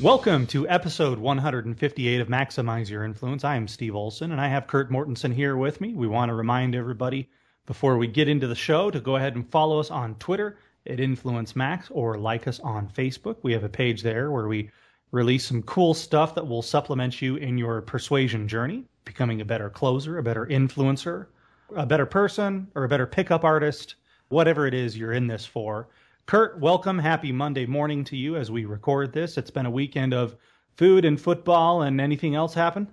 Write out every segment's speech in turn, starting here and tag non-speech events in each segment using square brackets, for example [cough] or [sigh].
Welcome to episode 158 of Maximize Your Influence. I am Steve Olson and I have Kurt Mortensen here with me. We want to remind everybody before we get into the show to go ahead and follow us on Twitter at Influence Max or like us on Facebook. We have a page there where we release some cool stuff that will supplement you in your persuasion journey, becoming a better closer, a better influencer, a better person, or a better pickup artist, whatever it is you're in this for. Kurt, welcome. Happy Monday morning to you as we record this. It's been a weekend of food and football and anything else happen?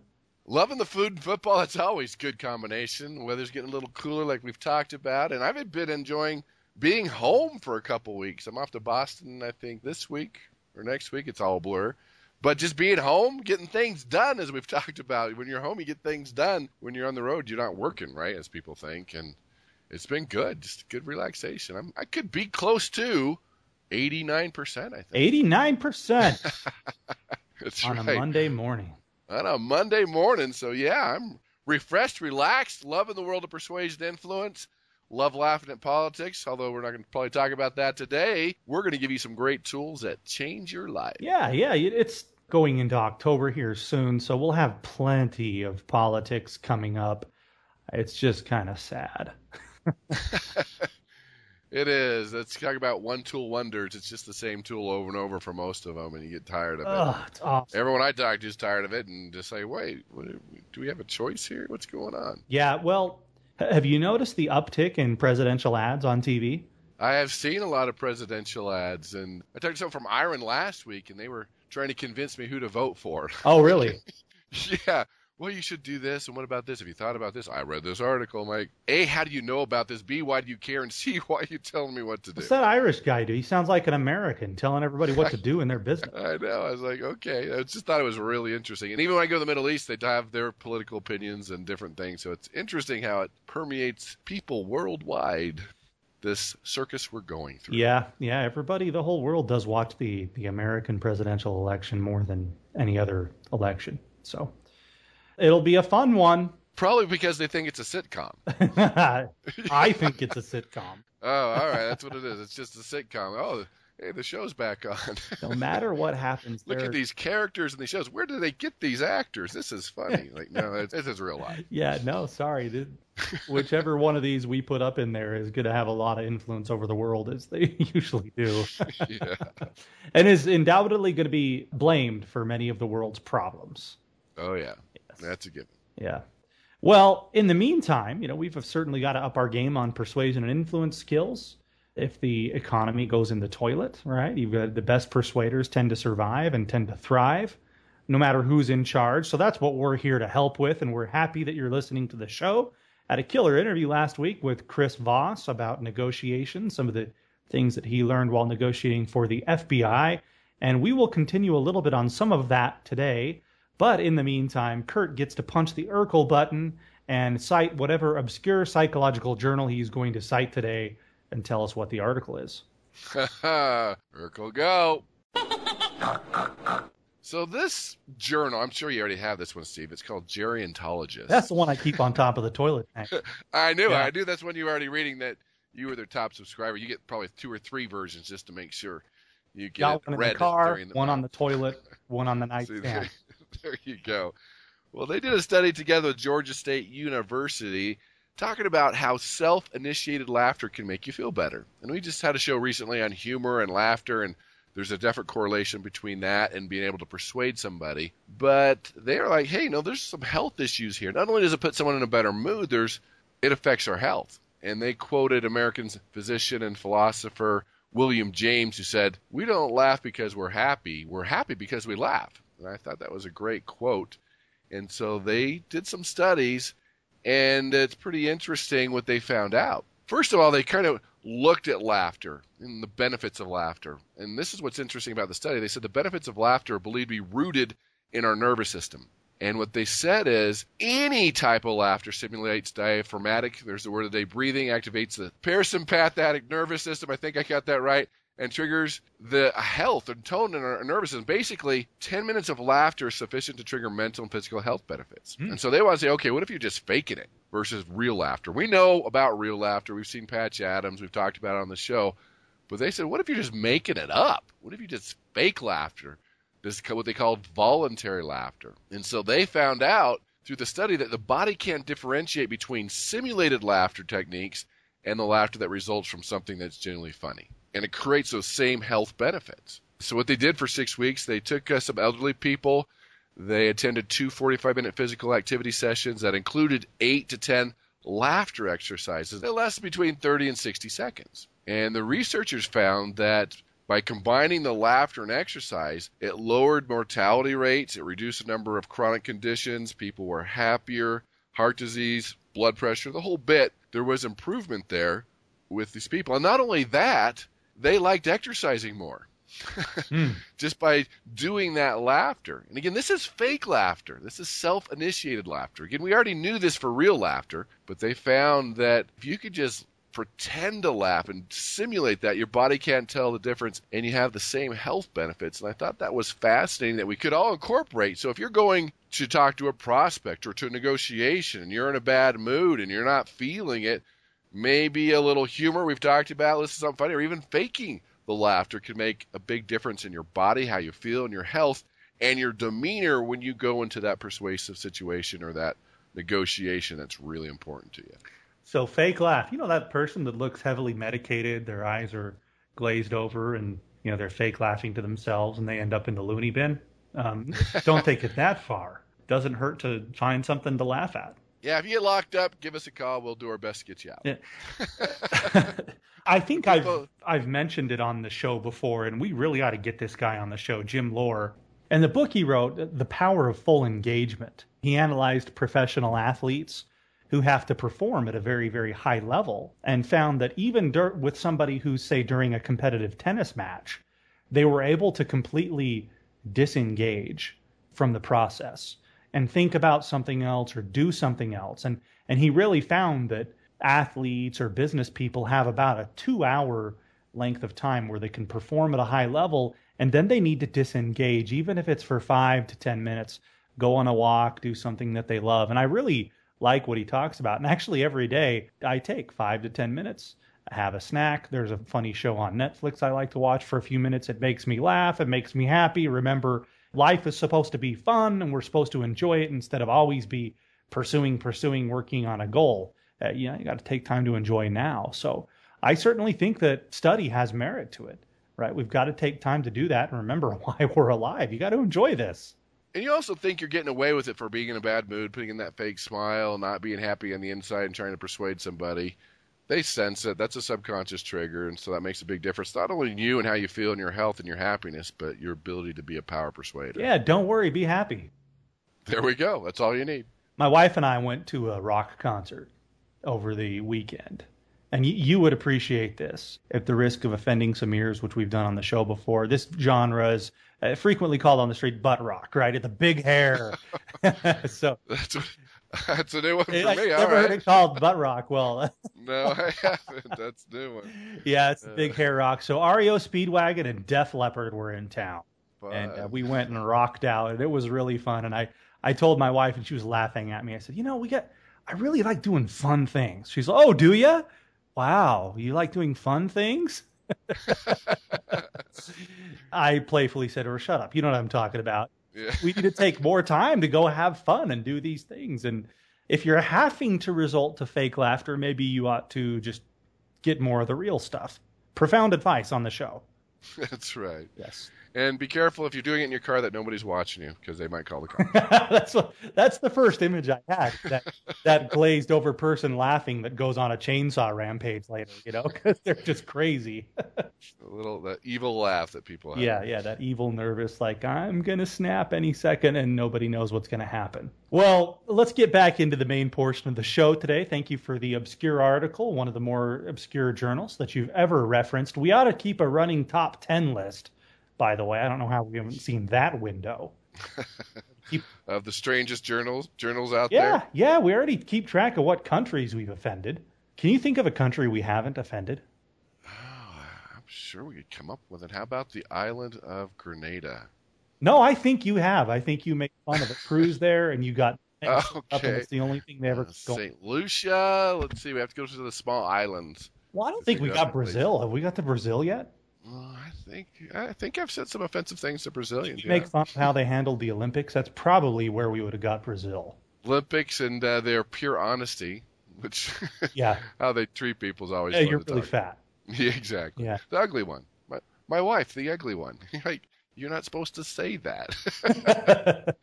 Loving the food and football, that's always a good combination. Weather's getting a little cooler like we've talked about, and I've been enjoying being home for a couple weeks. I'm off to Boston, I think, this week or next week. It's all blur. But just being home, getting things done, as we've [laughs] talked about. When you're home, you get things done. When you're on the road, you're not working, right? As people think. And it's been good, just good relaxation. I'm, I could be close to 89%, I think. 89%. [laughs] That's on right. a Monday morning. On a Monday morning. So, yeah, I'm refreshed, relaxed, loving the world of persuasion influence. Love laughing at politics, although we're not going to probably talk about that today. We're going to give you some great tools that change your life. Yeah, yeah. It's going into October here soon, so we'll have plenty of politics coming up. It's just kind of sad. [laughs] [laughs] it is. Let's talk about one tool wonders. It's just the same tool over and over for most of them, and you get tired of it. It's awesome. Everyone I talk to is tired of it and just say, wait, what, do we have a choice here? What's going on? Yeah, well, have you noticed the uptick in presidential ads on TV? I have seen a lot of presidential ads, and I talked to someone from Ireland last week, and they were trying to convince me who to vote for. Oh, really? [laughs] yeah. Well, you should do this, and what about this? Have you thought about this? I read this article. I'm like, A, how do you know about this? B, why do you care? And C, [laughs] why are you telling me what to do? What's that Irish guy do? He sounds like an American telling everybody what to do in their business. [laughs] I know. I was like, okay. I just thought it was really interesting. And even when I go to the Middle East, they have their political opinions and different things. So it's interesting how it permeates people worldwide. This circus we're going through. Yeah, yeah. Everybody, the whole world does watch the the American presidential election more than any other election. So it'll be a fun one. Probably because they think it's a sitcom. [laughs] I think it's a sitcom. [laughs] Oh, all right. That's what it is. It's just a sitcom. Oh, hey, the show's back on. no matter what happens, [laughs] look at these characters in these shows. Where do they get these actors? This is funny. like, no, this is real life. Yeah, no, sorry. Whichever one of these we put up in there is going to have a lot of influence over the world, as they usually do. yeah. And is undoubtedly going to be blamed for many of the world's problems. Oh yeah. That's a given. Yeah. Well, in the meantime, you know, we've certainly got to up our game on persuasion and influence skills. If the economy goes in the toilet, right? You've got the best persuaders tend to survive and tend to thrive, no matter who's in charge. So that's what we're here to help with, and we're happy that you're listening to the show. Had a killer interview last week with Chris Voss about negotiation, some of the things that he learned while negotiating for the FBI, and we will continue a little bit on some of that today. But in the meantime, Kurt gets to punch the Urkel button and cite whatever obscure psychological journal he's going to cite today and tell us what the article is. [laughs] Urkel, go. so this journal, I'm sure you already have this one, Steve. It's called Gerontologist. That's the one I keep on top of the toilet. [laughs] I knew. Yeah. I knew that's one you were already reading. That you were their top subscriber. You get probably two or three versions just to make sure you get Got it one in the car, one month. on the toilet, one on the [laughs] nightstand. [laughs] there, you go. Well, they did a study together with Georgia State University talking about how self initiated laughter can make you feel better. And we just had a show recently on humor and laughter, and there's a definite correlation between that and being able to persuade somebody. But they're like, hey, no, there's some health issues here. Not only does it put someone in a better mood, there's it affects our health. And they quoted American physician and philosopher William James, who said, We don't laugh because we're happy. We're happy because we laugh. And I thought that was a great quote. And so they did some studies, and it's pretty interesting what they found out. First of all, they kind of looked at laughter and the benefits of laughter. And this is what's interesting about the study. They said the benefits of laughter are believed to be rooted in our nervous system. And what they said is any type of laughter stimulates diaphragmatic, there's the word of the day, breathing, activates the parasympathetic nervous system. I think I got that right. And triggers the health and tone in our nervous system. Basically, 10 minutes of laughter is sufficient to trigger mental and physical health benefits. Hmm. And so they want to say, okay, what if you're just faking it versus real laughter? We know about real laughter. We've seen Patch Adams. We've talked about it on the show. But they said, what if you're just making it up? What if you just fake laughter? This is what they called voluntary laughter. And so they found out through the study that the body can't differentiate between simulated laughter techniques and the laughter that results from something that's genuinely funny. And it creates those same health benefits. So what they did for six weeks, they took uh, some elderly people. They attended two 45 minute physical activity sessions that included eight to 10 laughter exercises that lasted between 30 and 60 seconds. And the researchers found that by combining the laughter and exercise, it lowered mortality rates, it reduced the number of chronic conditions, people were happier, heart disease, blood pressure, the whole bit. There was improvement there with these people. And not only that, they liked exercising more. [laughs] Hmm. Just by doing that laughter. And again, this is fake laughter. This is self initiated laughter. Again, we already knew this for real laughter, but they found that if you could just pretend to laugh and simulate that, your body can't tell the difference and you have the same health benefits. And I thought that was fascinating that we could all incorporate. So if you're going to talk to a prospect or to a negotiation and you're in a bad mood and you're not feeling it, maybe a little humor we've talked about, listen something funny, or even faking the laughter can make a big difference in your body, how you feel, and your health, and your demeanor when you go into that persuasive situation or that negotiation that's really important to you. So fake laugh. You know that person that looks heavily medicated, their eyes are glazed over, and you know they're fake laughing to themselves, and they end up in the loony bin. Um, don't take it that far. Doesn't hurt to find something to laugh at. Yeah, if you get locked up, give us a call. We'll do our best to get you out. Yeah. [laughs] I think I've I've mentioned it on the show before, and we really ought to get this guy on the show, Jim Loehr. And the book he wrote, The Power of Full Engagement, he analyzed professional athletes who have to perform at a very, very high level and found that even dur- with somebody who, say, during a competitive tennis match, they were able to completely disengage from the process and think about something else or do something else. And and he really found that athletes or business people have about a two hour length of time where they can perform at a high level and then they need to disengage, even if it's for five to ten minutes, go on a walk, do something that they love. And I really like what he talks about. And actually every day I take five to ten minutes have a snack. There's a funny show on Netflix I like to watch for a few minutes. It makes me laugh. It makes me happy. Remember, life is supposed to be fun and we're supposed to enjoy it instead of always be pursuing, pursuing, working on a goal. Uh, you know, you got to take time to enjoy now. So I certainly think that study has merit to it, right? We've got to take time to do that and remember [laughs] why we're alive. You got to enjoy this. And you also think you're getting away with it for being in a bad mood, putting in that fake smile, not being happy on the inside and trying to persuade somebody. They sense it. That's a subconscious trigger, and so that makes a big difference, not only in you and how you feel and your health and your happiness, but your ability to be a power persuader. Yeah, don't worry, be happy. There we go. That's all you need. My wife and I went to a rock concert over the weekend. And y- you would appreciate this at the risk of offending some ears, which we've done on the show before. This genre is uh, frequently called on the street butt rock, right? At the big hair. [laughs] [laughs] so That's what, [laughs] that's a new one for I me. All never heard right. it called butt rock. Well, [laughs] No, I haven't. That's a new one. yeah, it's the big hair rock. So REO Speedwagon and Def Leppard were in town. and uh, we went and rocked out and it was really fun and i i told my wife and she was laughing at me i said you know we got i really like doing fun things she's like oh do you wow you like doing fun things [laughs] i playfully said to her shut up you know what i'm talking about yeah. we need to take more time to go have fun and do these things and if you're having to resort to fake laughter maybe you ought to just get more of the real stuff profound advice on the show [laughs] That's right. yes And be careful if you're doing it in your car that nobody's watching you because they might call the [laughs] cops. that's what, that's the first image I had. That that glazed over person laughing that goes on a chainsaw rampage later, you know, because they're just crazy. a little that evil laugh that people have. yeah, yeah, that evil, nervous, like I'm gonna snap any second, and nobody knows what's gonna happen. Well, let's get back into the main portion of the show today. Thank you for the obscure article, one of the more obscure journals that you've ever referenced. We ought to keep a running top ten list. By the way, I don't know how we haven't [laughs] seen that window Keep- of the strangest journals journals out Yeah, there. yeah. Yeah. We already keep track of what countries we've offended. Can you think of a country we haven't offended? Oh, I'm sure we could come up with it. How about the island of Grenada? No, I think you have. I think you make fun of a cruise there, and you got [laughs] Okay. it's the only thing they ever Uh. St. Lucia. Let's see. We have to go to the small islands. Well, I don't think we got the place. Brazil. Have we got to Brazil yet? Well, I think I think I've said some offensive things to Brazilians. You make fun of how they handled the Olympics. That's probably where we would have got Brazil. Olympics and uh, their pure honesty, which [laughs] Yeah, how they treat people is always yeah you're really fat. [laughs] Yeah, exactly. Yeah. The ugly one. My my wife, the ugly one. [laughs] like you're not supposed to say that,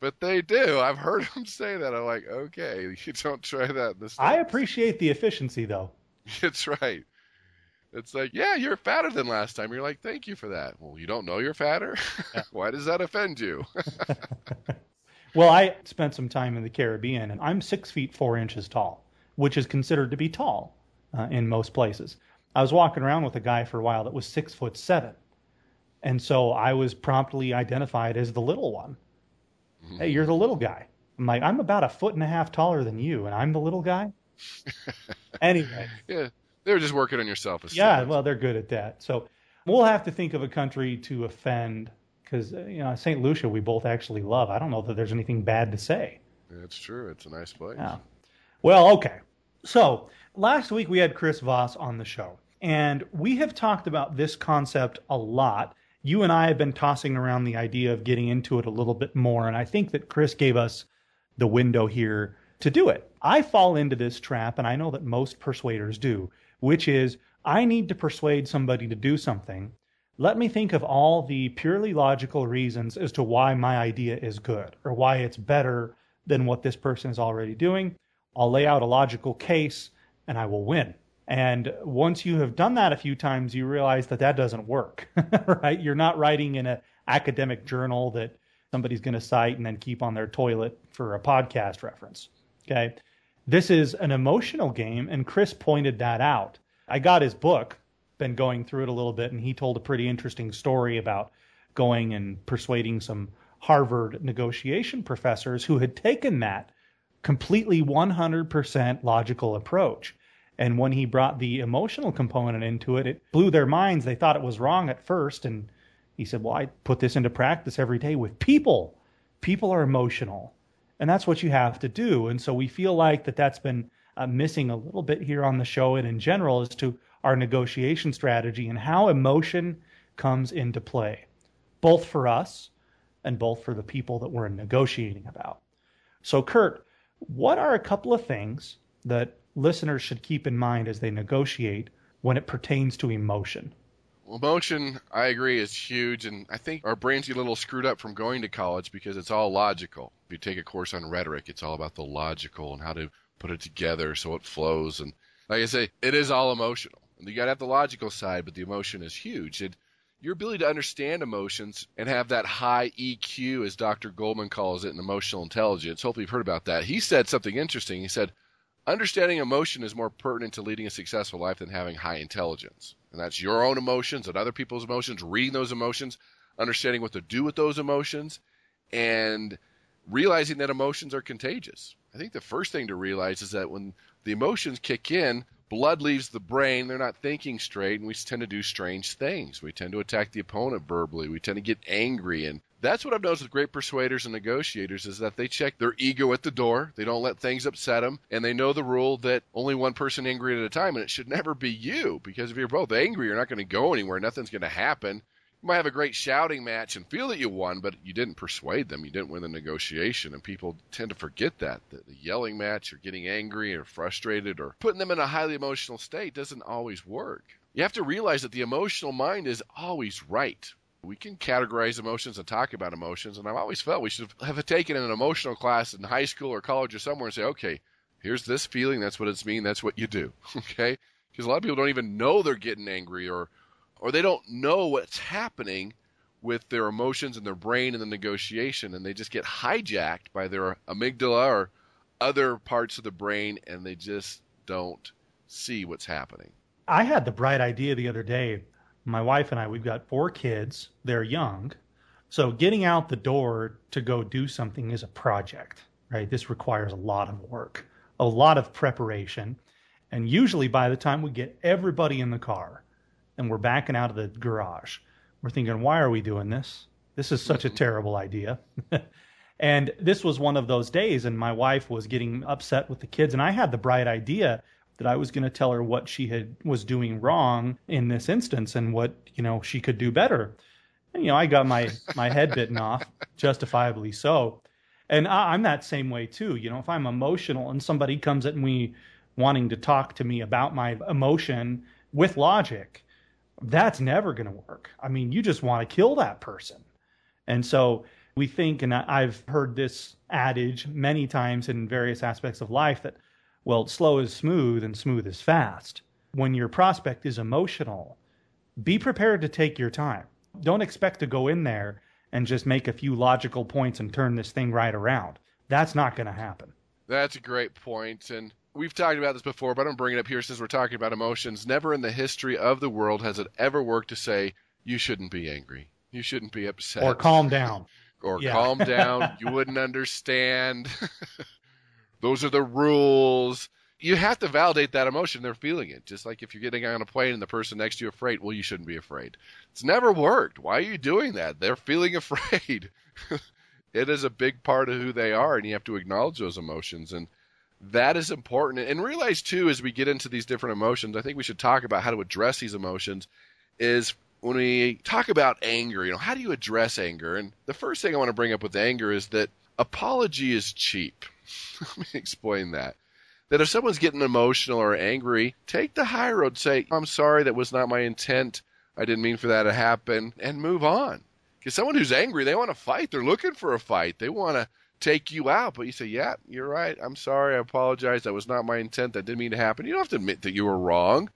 but they do. I've heard them say that. I'm like, okay, you don't try that. In this I appreciate the efficiency, though. It's right. It's like, yeah, you're fatter than last time. You're like, thank you for that. Well, you don't know you're fatter. [laughs] Why does that offend you? [laughs] Well, I spent some time in the Caribbean, and I'm six feet four inches tall, which is considered to be tall uh, in most places. I was walking around with a guy for a while that was six foot seven, and so I was promptly identified as the little one. Hey, you're the little guy. I'm like, I'm about a foot and a half taller than you, and I'm the little guy. [laughs] anyway, yeah, they were just working on your self-esteem. yeah, well, they're good at that. So we'll have to think of a country to offend because uh, you know St. Lucia we both actually love. I don't know that there's anything bad to say. It's true. It's a nice place. Yeah. Well, okay. So last week we had Chris Voss on the show, and we have talked about this concept a lot. You and I have been tossing around the idea of getting into it a little bit more, and I think that Chris gave us the window here to do it. I fall into this trap, and I know that most persuaders do, which is I need to persuade somebody to do something. Let me think of all the purely logical reasons as to why my idea is good or why it's better than what this person is already doing. I'll lay out a logical case and I will win. And once you have done that a few times, you realize that that doesn't work, [laughs] right? You're not writing in an academic journal that somebody's going to cite and then keep on their toilet for a podcast reference. Okay. This is an emotional game, and Chris pointed that out. I got his book, been going through it a little bit, and he told a pretty interesting story about going and persuading some Harvard negotiation professors who had taken that completely 100% logical approach. And when he brought the emotional component into it, it blew their minds. They thought it was wrong at first. And he said, Well, I put this into practice every day with people. People are emotional. And that's what you have to do. And so we feel like that that's been uh, missing a little bit here on the show and in general as to our negotiation strategy and how emotion comes into play, both for us and both for the people that we're negotiating about. So, Kurt, what are a couple of things that listeners should keep in mind as they negotiate when it pertains to emotion? Emotion, I agree, is huge, and I think our brains get a little screwed up from going to college because it's all logical. If you take a course on rhetoric, it's all about the logical and how to put it together so it flows. And like I say, it is all emotional. You got to have the logical side, but the emotion is huge. And your ability to understand emotions and have that high EQ, as Dr. Goldman calls it, in emotional intelligence. Hopefully, you've heard about that. He said something interesting. He said, Understanding emotion is more pertinent to leading a successful life than having high intelligence. And that's your own emotions and other people's emotions, reading those emotions, understanding what to do with those emotions, and realizing that emotions are contagious. I think the first thing to realize is that when the emotions kick in, blood leaves the brain, they're not thinking straight, and we tend to do strange things. We tend to attack the opponent verbally, we tend to get angry, and that's what I've noticed with great persuaders and negotiators is that they check their ego at the door. They don't let things upset them, and they know the rule that only one person angry at a time, and it should never be you because if you're both angry, you're not going to go anywhere. Nothing's going to happen. You might have a great shouting match and feel that you won, but you didn't persuade them. You didn't win the negotiation, and people tend to forget that. The, the yelling match or getting angry or frustrated or putting them in a highly emotional state doesn't always work. You have to realize that the emotional mind is always right we can categorize emotions and talk about emotions. And I've always felt we should have taken an emotional class in high school or college or somewhere and say, okay, here's this feeling. That's what it's mean. That's what you do. [laughs] Okay. Because a lot of people don't even know they're getting angry or, or they don't know what's happening with their emotions and their brain in the negotiation. And they just get hijacked by their amygdala or other parts of the brain and they just don't see what's happening. I had the bright idea the other day my wife and I, we've got four kids. They're young. So getting out the door to go do something is a project, right? This requires a lot of work, a lot of preparation. And usually by the time we get everybody in the car and we're backing out of the garage, we're thinking, why are we doing this? This is such a [laughs] terrible idea. [laughs] and this was one of those days, and my wife was getting upset with the kids, and I had the bright idea that I was going to tell her what she had was doing wrong in this instance and what you know she could do better. And you know, I got my my head bitten off, [laughs] justifiably so. And I, I'm that same way too. You know, if I'm emotional and somebody comes at me wanting to talk to me about my emotion with logic, that's never going to work. I mean, you just want to kill that person. And so we think, and I've heard this adage many times in various aspects of life that, well, slow is smooth and smooth is fast. When your prospect is emotional, be prepared to take your time. Don't expect to go in there and just make a few logical points and turn this thing right around. That's not going to happen. That's a great point. And we've talked about this before, but I'm bringing it up here since we're talking about emotions. Never in the history of the world has it ever worked to say, you shouldn't be angry. You shouldn't be upset. Or calm down. or yeah. calm down. [laughs] you wouldn't understand. [laughs] Those are the rules. You have to validate that emotion. They're feeling it. Just like if you're getting on a plane and the person next to you afraid, well, you shouldn't be afraid. It's never worked. Why are you doing that? They're feeling [laughs] afraid. it is a big part of who they are, and you have to acknowledge those emotions. And that is important. And realize too, as we get into these different emotions, I think we should talk about how to address these emotions. Is when we talk about anger, you know, how do you address anger? And the first thing I want to bring up with anger is that apology is cheap. [laughs] Let me explain that. That if someone's getting emotional or angry, take the high road. Say, I'm sorry, that was not my intent. I didn't mean for that to happen, and move on. Because someone who's angry, they want to fight. They're looking for a fight. They want to take you out. But you say, yeah, you're right. I'm sorry. I apologize. That was not my intent. That didn't mean to happen. You don't have to admit that you were wrong.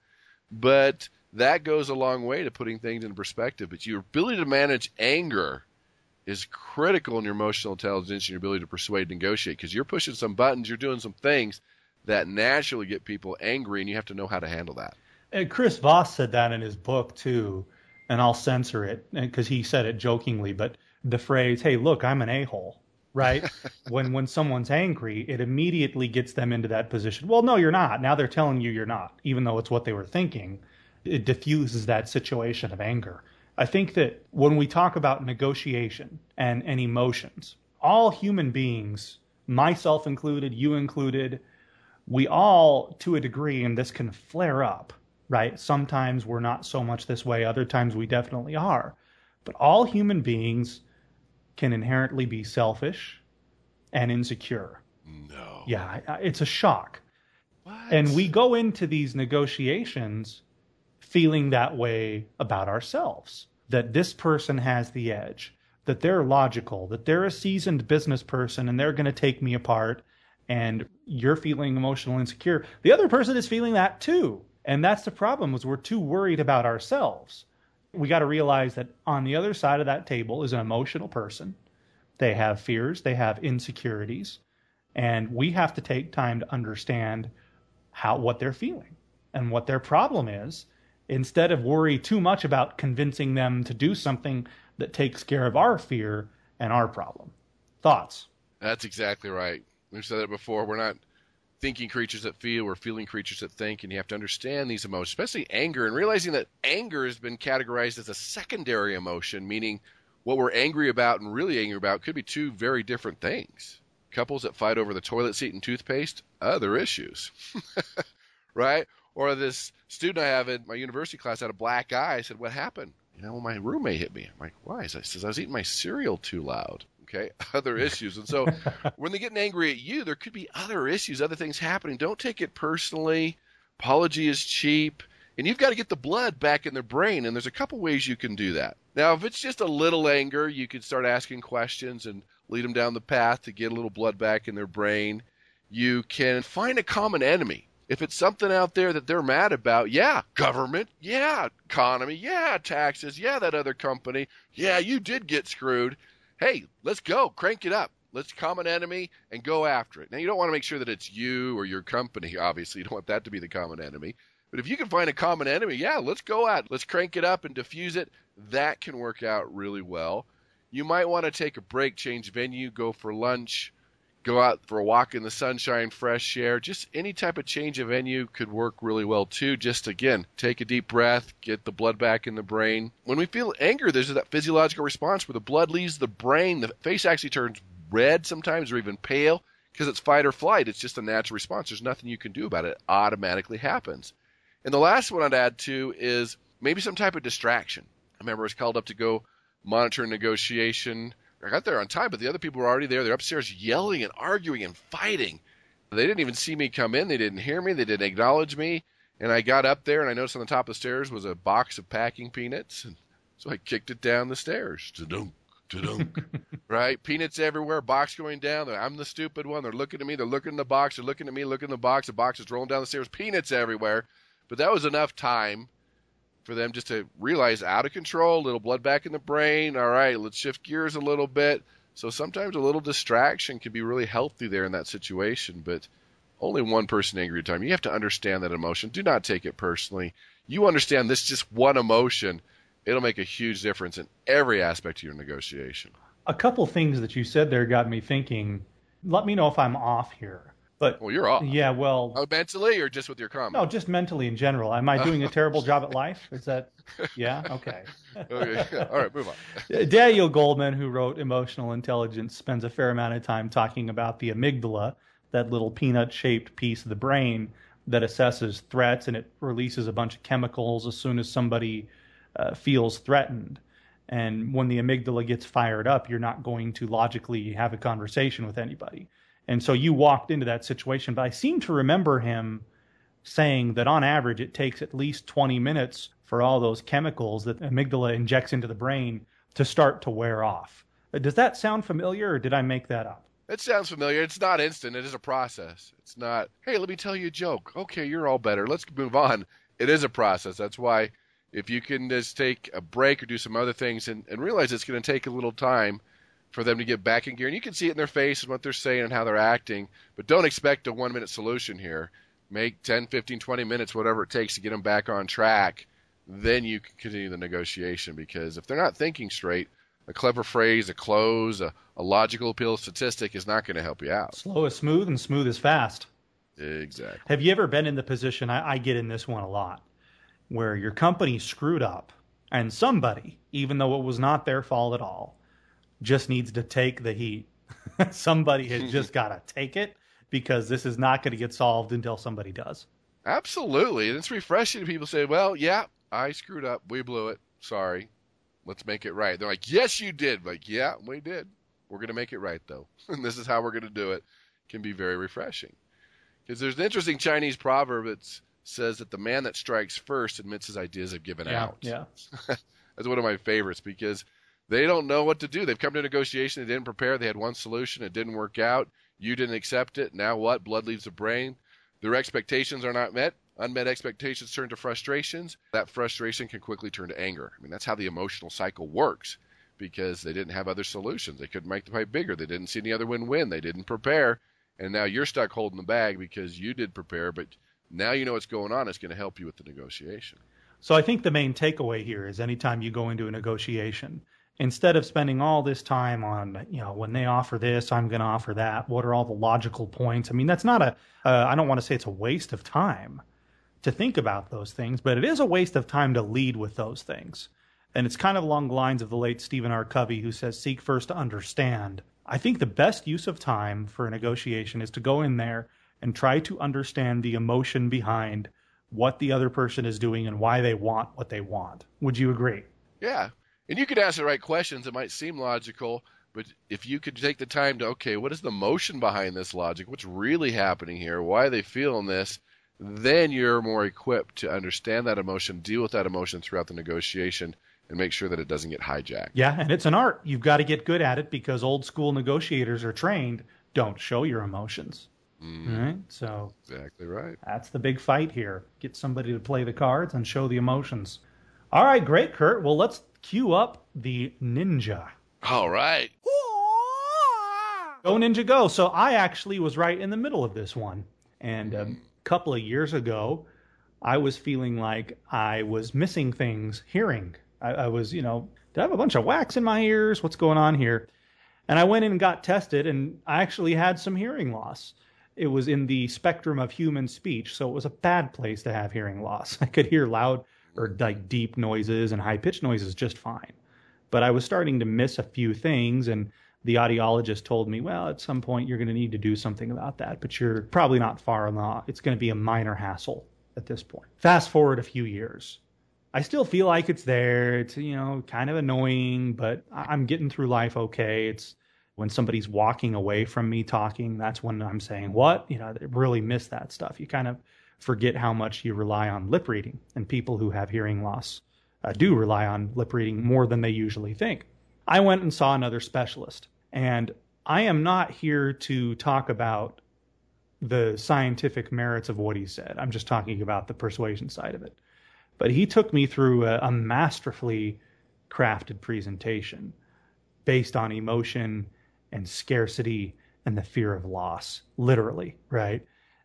But that goes a long way to putting things in perspective. But your ability to manage anger is critical in your emotional intelligence and your ability to persuade and negotiate because you're pushing some buttons, you're doing some things that naturally get people angry, and you have to know how to handle that. And Chris Voss said that in his book too, and I'll censor it because he said it jokingly, but the phrase, "Hey, look, I'm an a-hole." right? [laughs] when when someone's angry, it immediately gets them into that position. Well, no, you're not. Now they're telling you you're not, even though it's what they were thinking. It diffuses that situation of anger. I think that when we talk about negotiation and, and emotions, all human beings, myself included, you included, we all, to a degree, and this can flare up, right? Sometimes we're not so much this way, other times we definitely are. But all human beings can inherently be selfish and insecure. No. Yeah, it's a shock. What? And we go into these negotiations feeling that way about ourselves that this person has the edge, that they're logical, that they're a seasoned business person and they're going to take me apart. And you're feeling emotional insecure. The other person is feeling that too. And that's the problem is we're too worried about ourselves we got to realize that on the other side of that table is an emotional person. They have fears, they have insecurities, and we have to take time to understand how what they're feeling and what their problem is instead of worry too much about convincing them to do something that takes care of our fear and our problem. Thoughts? That's exactly right. We've said it before. We're not thinking creatures that feel, we're feeling creatures that think, and you have to understand these emotions, especially anger, and realizing that anger has been categorized as a secondary emotion, meaning what we're angry about and really angry about could be two very different things. Couples that fight over the toilet seat and toothpaste, other issues. [laughs] right? Or this student I have in my university class had a black eye. I said, What happened? You know, my roommate hit me. I'm like, Why? He says, I was eating my cereal too loud okay [laughs] other issues and so [laughs] when they're getting angry at you there could be other issues other things happening don't take it personally apology is cheap and you've got to get the blood back in their brain and there's a couple ways you can do that now if it's just a little anger you can start asking questions and lead them down the path to get a little blood back in their brain you can find a common enemy if it's something out there that they're mad about, yeah, government, yeah, economy, yeah, taxes, yeah, that other company, yeah, you did get screwed hey, let's go, crank it up. Let's common enemy and go after it. Now, you don't want to make sure that it's you or your company, [laughs] obviously. You don't want that to be the common enemy. But if you can find a common enemy, yeah, let's go at it. Let's crank it up and diffuse it. That can work out really well. you might want to take a break, change venue, go for lunch, go out for a walk in the sunshine, fresh air. Just any type of change of venue could work really well too. Just again, take a deep breath, get the blood back in the brain. When we feel anger, there's that physiological response where the blood leaves the brain, the face actually turns red sometimes or even pale because it's fight or flight. It's just a natural response. There's nothing you can do about it. It automatically happens. And the last one I'd add to is maybe some type of distraction. I remember I was called up to go monitor a negotiation. I got there on time, but the other people were already there. They're upstairs yelling and arguing and fighting. They didn't even see me come in. They didn't hear me. They didn't acknowledge me. And I got up there and I noticed on the top of the stairs was a box of packing peanuts. And so I kicked it down the stairs. Ta-dunk, ta-dunk. [laughs] right? Peanuts everywhere, box going down. I'm the stupid one. They're looking at me. They're looking in the box. They're looking at me, looking in the box. The box is rolling down the stairs. Peanuts everywhere. But that was enough time for them just to realize out of control, little blood back in the brain. All right, let's shift gears a little bit. So sometimes a little distraction can be really healthy there in that situation, but only one person angry at a time. You have to understand that emotion. Do not take it personally. You understand this just one emotion. It'll make a huge difference in every aspect of your negotiation. A couple things that you said there got me thinking. Let me know if I'm off here. But well, you're off. Yeah, well, oh, mentally or just with your comment? No, just mentally in general. Am I doing a [laughs] terrible job at life? Is that? Yeah. Okay. [laughs] okay. All right. Move on. [laughs] Daniel Goldman, who wrote Emotional Intelligence, spends a fair amount of time talking about the amygdala, that little peanut-shaped piece of the brain that assesses threats and it releases a bunch of chemicals as soon as somebody uh, feels threatened. And when the amygdala gets fired up, you're not going to logically have a conversation with anybody. And so you walked into that situation. But I seem to remember him saying that on average it takes at least 20 minutes for all those chemicals that amygdala injects into the brain to start to wear off. Does that sound familiar or did I make that up? It sounds familiar. It's not instant. It is a process. It's not, hey, let me tell you a joke. Okay, you're all better. Let's move on. It is a process. That's why if you can just take a break or do some other things and, and realize it's going to take a little time for them to get back in gear. And you can see it in their face and what they're saying and how they're acting. But don't expect a one minute solution here. Make 10, 15, 20 minutes, whatever it takes to get them back on track. Then you can continue the negotiation because if they're not thinking straight, a clever phrase, a close, a, a logical appeal statistic is not going to help you out. Slow is smooth and smooth is fast. Exactly. Have you ever been in the position, I, I get in this one a lot, where your company screwed up and somebody, even though it was not their fault at all, just needs to take the heat. [laughs] somebody has just [laughs] got to take it because this is not going to get solved until somebody does. Absolutely. And it's refreshing to people say, well, yeah, I screwed up. We blew it. Sorry. Let's make it right. They're like, yes, you did. like, yeah, we did. We're going to make it right, though. [laughs] and this is how we're going to do it. it can be very refreshing. Because there's an interesting Chinese proverb that says that the man that strikes first admits his ideas have given yeah, out. Yeah. That's one of my favorites because – they don't know what to do. They've come to negotiation. They didn't prepare. They had one solution. It didn't work out. You didn't accept it. Now what? Blood leaves the brain. Their expectations are not met. Unmet expectations turn to frustrations. That frustration can quickly turn to anger. I mean, that's how the emotional cycle works because they didn't have other solutions. They couldn't make the pipe bigger. They didn't see any other win win. They didn't prepare. And now you're stuck holding the bag because you did prepare, but now you know what's going on. It's going to help you with the negotiation. So I think the main takeaway here is anytime you go into a negotiation, instead of spending all this time on you know when they offer this i'm going to offer that what are all the logical points? I mean that's not a. Uh, I don't want to say it's a waste of time to think about those things but it is a waste of time to lead with those things. And it's kind of along the lines of the late stephen r. Covey who says seek first to understand. I think the best use of time for a negotiation is to go in there and try to understand the emotion behind what the other person is doing and why they want what they want. Would you agree? Yeah and you could ask the right questions. It might seem logical, but if you could take the time to, okay, what is the motion behind this logic? What's really happening here? Why are they feeling this? Then you're more equipped to understand that emotion, deal with that emotion throughout the negotiation, and make sure that it doesn't get hijacked. Yeah, and it's an art. You've got to get good at it because old school negotiators are trained don't show your emotions. Mm. Right? So exactly right. That's the big fight here. Get somebody to play the cards and show the emotions. All right, great, Kurt. Well, let's cue up the ninja. All right. Go Ninja Go. So I actually was right in the middle of this one. And a couple of years ago, I was feeling like I was missing things hearing. I, I was, you know, Do I have a bunch of wax in my ears? What's going on here? And I went in and got tested, and I actually had some hearing loss. It was in the spectrum of human speech, so it was a bad place to have hearing loss. [laughs] I could hear loud or like deep noises and high pitched noises just fine. But I was starting to miss a few things, and the audiologist told me, well, at some point you're going to need to do something about that, but you're probably not far enough. It's going to be a minor hassle at this point. Fast forward a few years. I still feel like it's there. It's, you know, kind of annoying, but I'm getting through life okay. It's when somebody's walking away from me talking, that's when I'm saying, what? You know, I really miss that stuff. You kind of forget how much you rely on lip reading, and people who have hearing loss uh, do rely on lip reading more than they usually think. I went and saw another specialist. And I am not here to talk about the scientific merits of what he said. I'm just talking about the persuasion side of it. But he took me through a, a masterfully crafted presentation based on emotion and scarcity and the fear of loss, literally, right?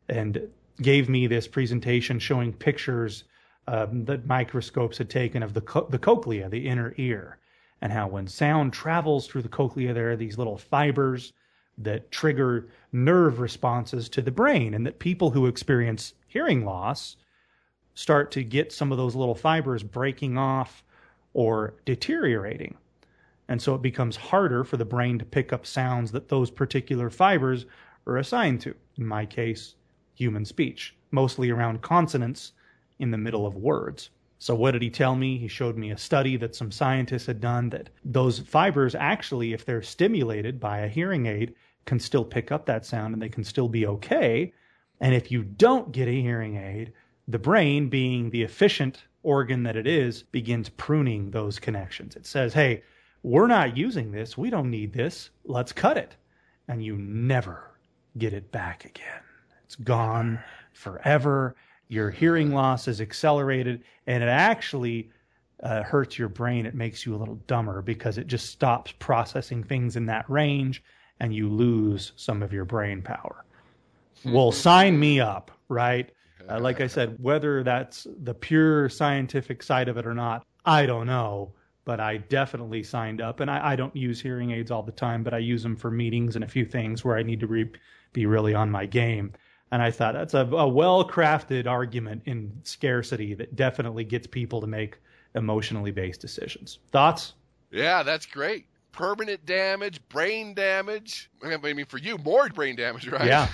And gave me this presentation showing pictures um, that microscopes had taken of the, co- the cochlea, the inner ear, and how when sound travels through the cochlea, there are these little fibers that trigger nerve responses to the brain, and that people who experience hearing loss start to get some of those little fibers breaking off or deteriorating. And so it becomes harder for the brain to pick up sounds that those particular fibers are assigned to. In my case, human speech, mostly around consonants in the middle of words. So, what did he tell me? He showed me a study that some scientists had done that those fibers actually, if they're stimulated by a hearing aid, can still pick up that sound and they can still be okay. And if you don't get a hearing aid, the brain, being the efficient organ that it is, begins pruning those connections. It says, hey, we're not using this. We don't need this. Let's cut it. And you never get it back again. It's gone forever your hearing loss is accelerated, and it actually uh, hurts your brain. It makes you a little dumber because it just stops processing things in that range, and you lose some of your brain power. well, sign me up, right? [laughs] Uh, like I said, whether that's the pure scientific side of it or not, I don't know. But I definitely signed up, and I, I don't use hearing aids all the time, but I use them for meetings and a few things where I need to re- be really on my game. And I thought that's a, a well crafted argument in scarcity that definitely gets people to make emotionally based decisions. Thoughts? Yeah, that's great. Permanent damage, brain damage. I mean, for you, more brain damage, right? Yeah.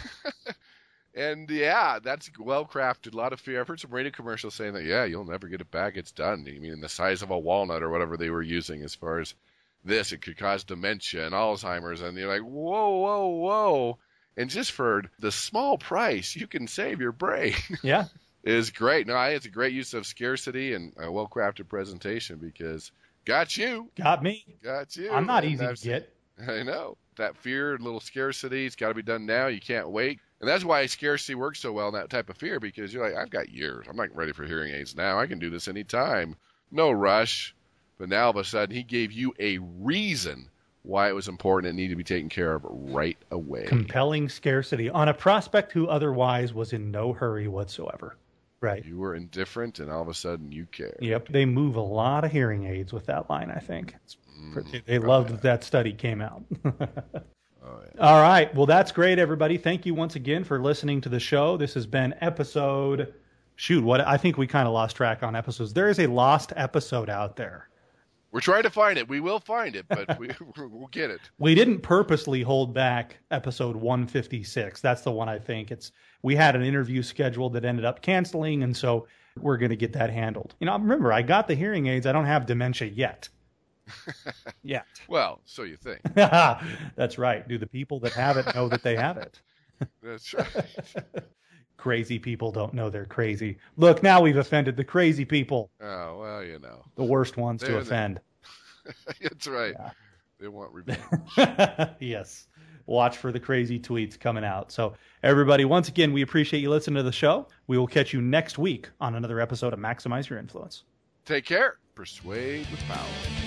[laughs] and yeah, that's well crafted. A lot of fear. I've heard some radio commercials saying that, yeah, you'll never get it back. It's done. I mean, the size of a walnut or whatever they were using as far as this, it could cause dementia and Alzheimer's. And you're like, whoa, whoa, whoa and just for the small price you can save your brain. [laughs] Yeah. is great. No, it's a great use of scarcity and a well crafted presentation because got you. Got me. Got you. I'm not easy to get. I know. That fear, little scarcity, it's got to be done now. You can't wait. And that's why scarcity works so well in that type of fear because you're like, I've got years. I'm not ready for hearing aids now. I can do this anytime. No rush. But now all of a sudden, he gave you a reason why it was important and needed to be taken care of right away. Compelling scarcity on a prospect who otherwise was in no hurry whatsoever. Right. You were indifferent, and all of a sudden you care. Yep. They move a lot of hearing aids with that line, I think. Mm, they loved yeah. that that study came out. [laughs] oh, yeah. All right. Well, that's great, everybody. Thank you once again for listening to the show. This has been episode. Shoot, what I think we kind of lost track on episodes. There is a lost episode out there. We're trying to find it. We will find it, but we, [laughs] we'll get it. We didn't purposely hold back episode 156. That's the one I think. It's we had an interview scheduled that ended up canceling, and so we're going to get that handled. You know, remember, I got the hearing aids. I don't have dementia yet. [laughs] yet. Well, so you think. [laughs] That's right. Do the people that have it know that they have it? That's right crazy people don't know they're crazy. Look, now we've offended the crazy people. Oh, well, you know. The worst ones they're to offend. [laughs] That's right. Yeah. They want [laughs] revenge. yes. Watch for the crazy tweets coming out. So, everybody, once again, we appreciate you listening to the show. We will catch you next week on another episode of Maximize Your Influence. Take care. Persuade with power.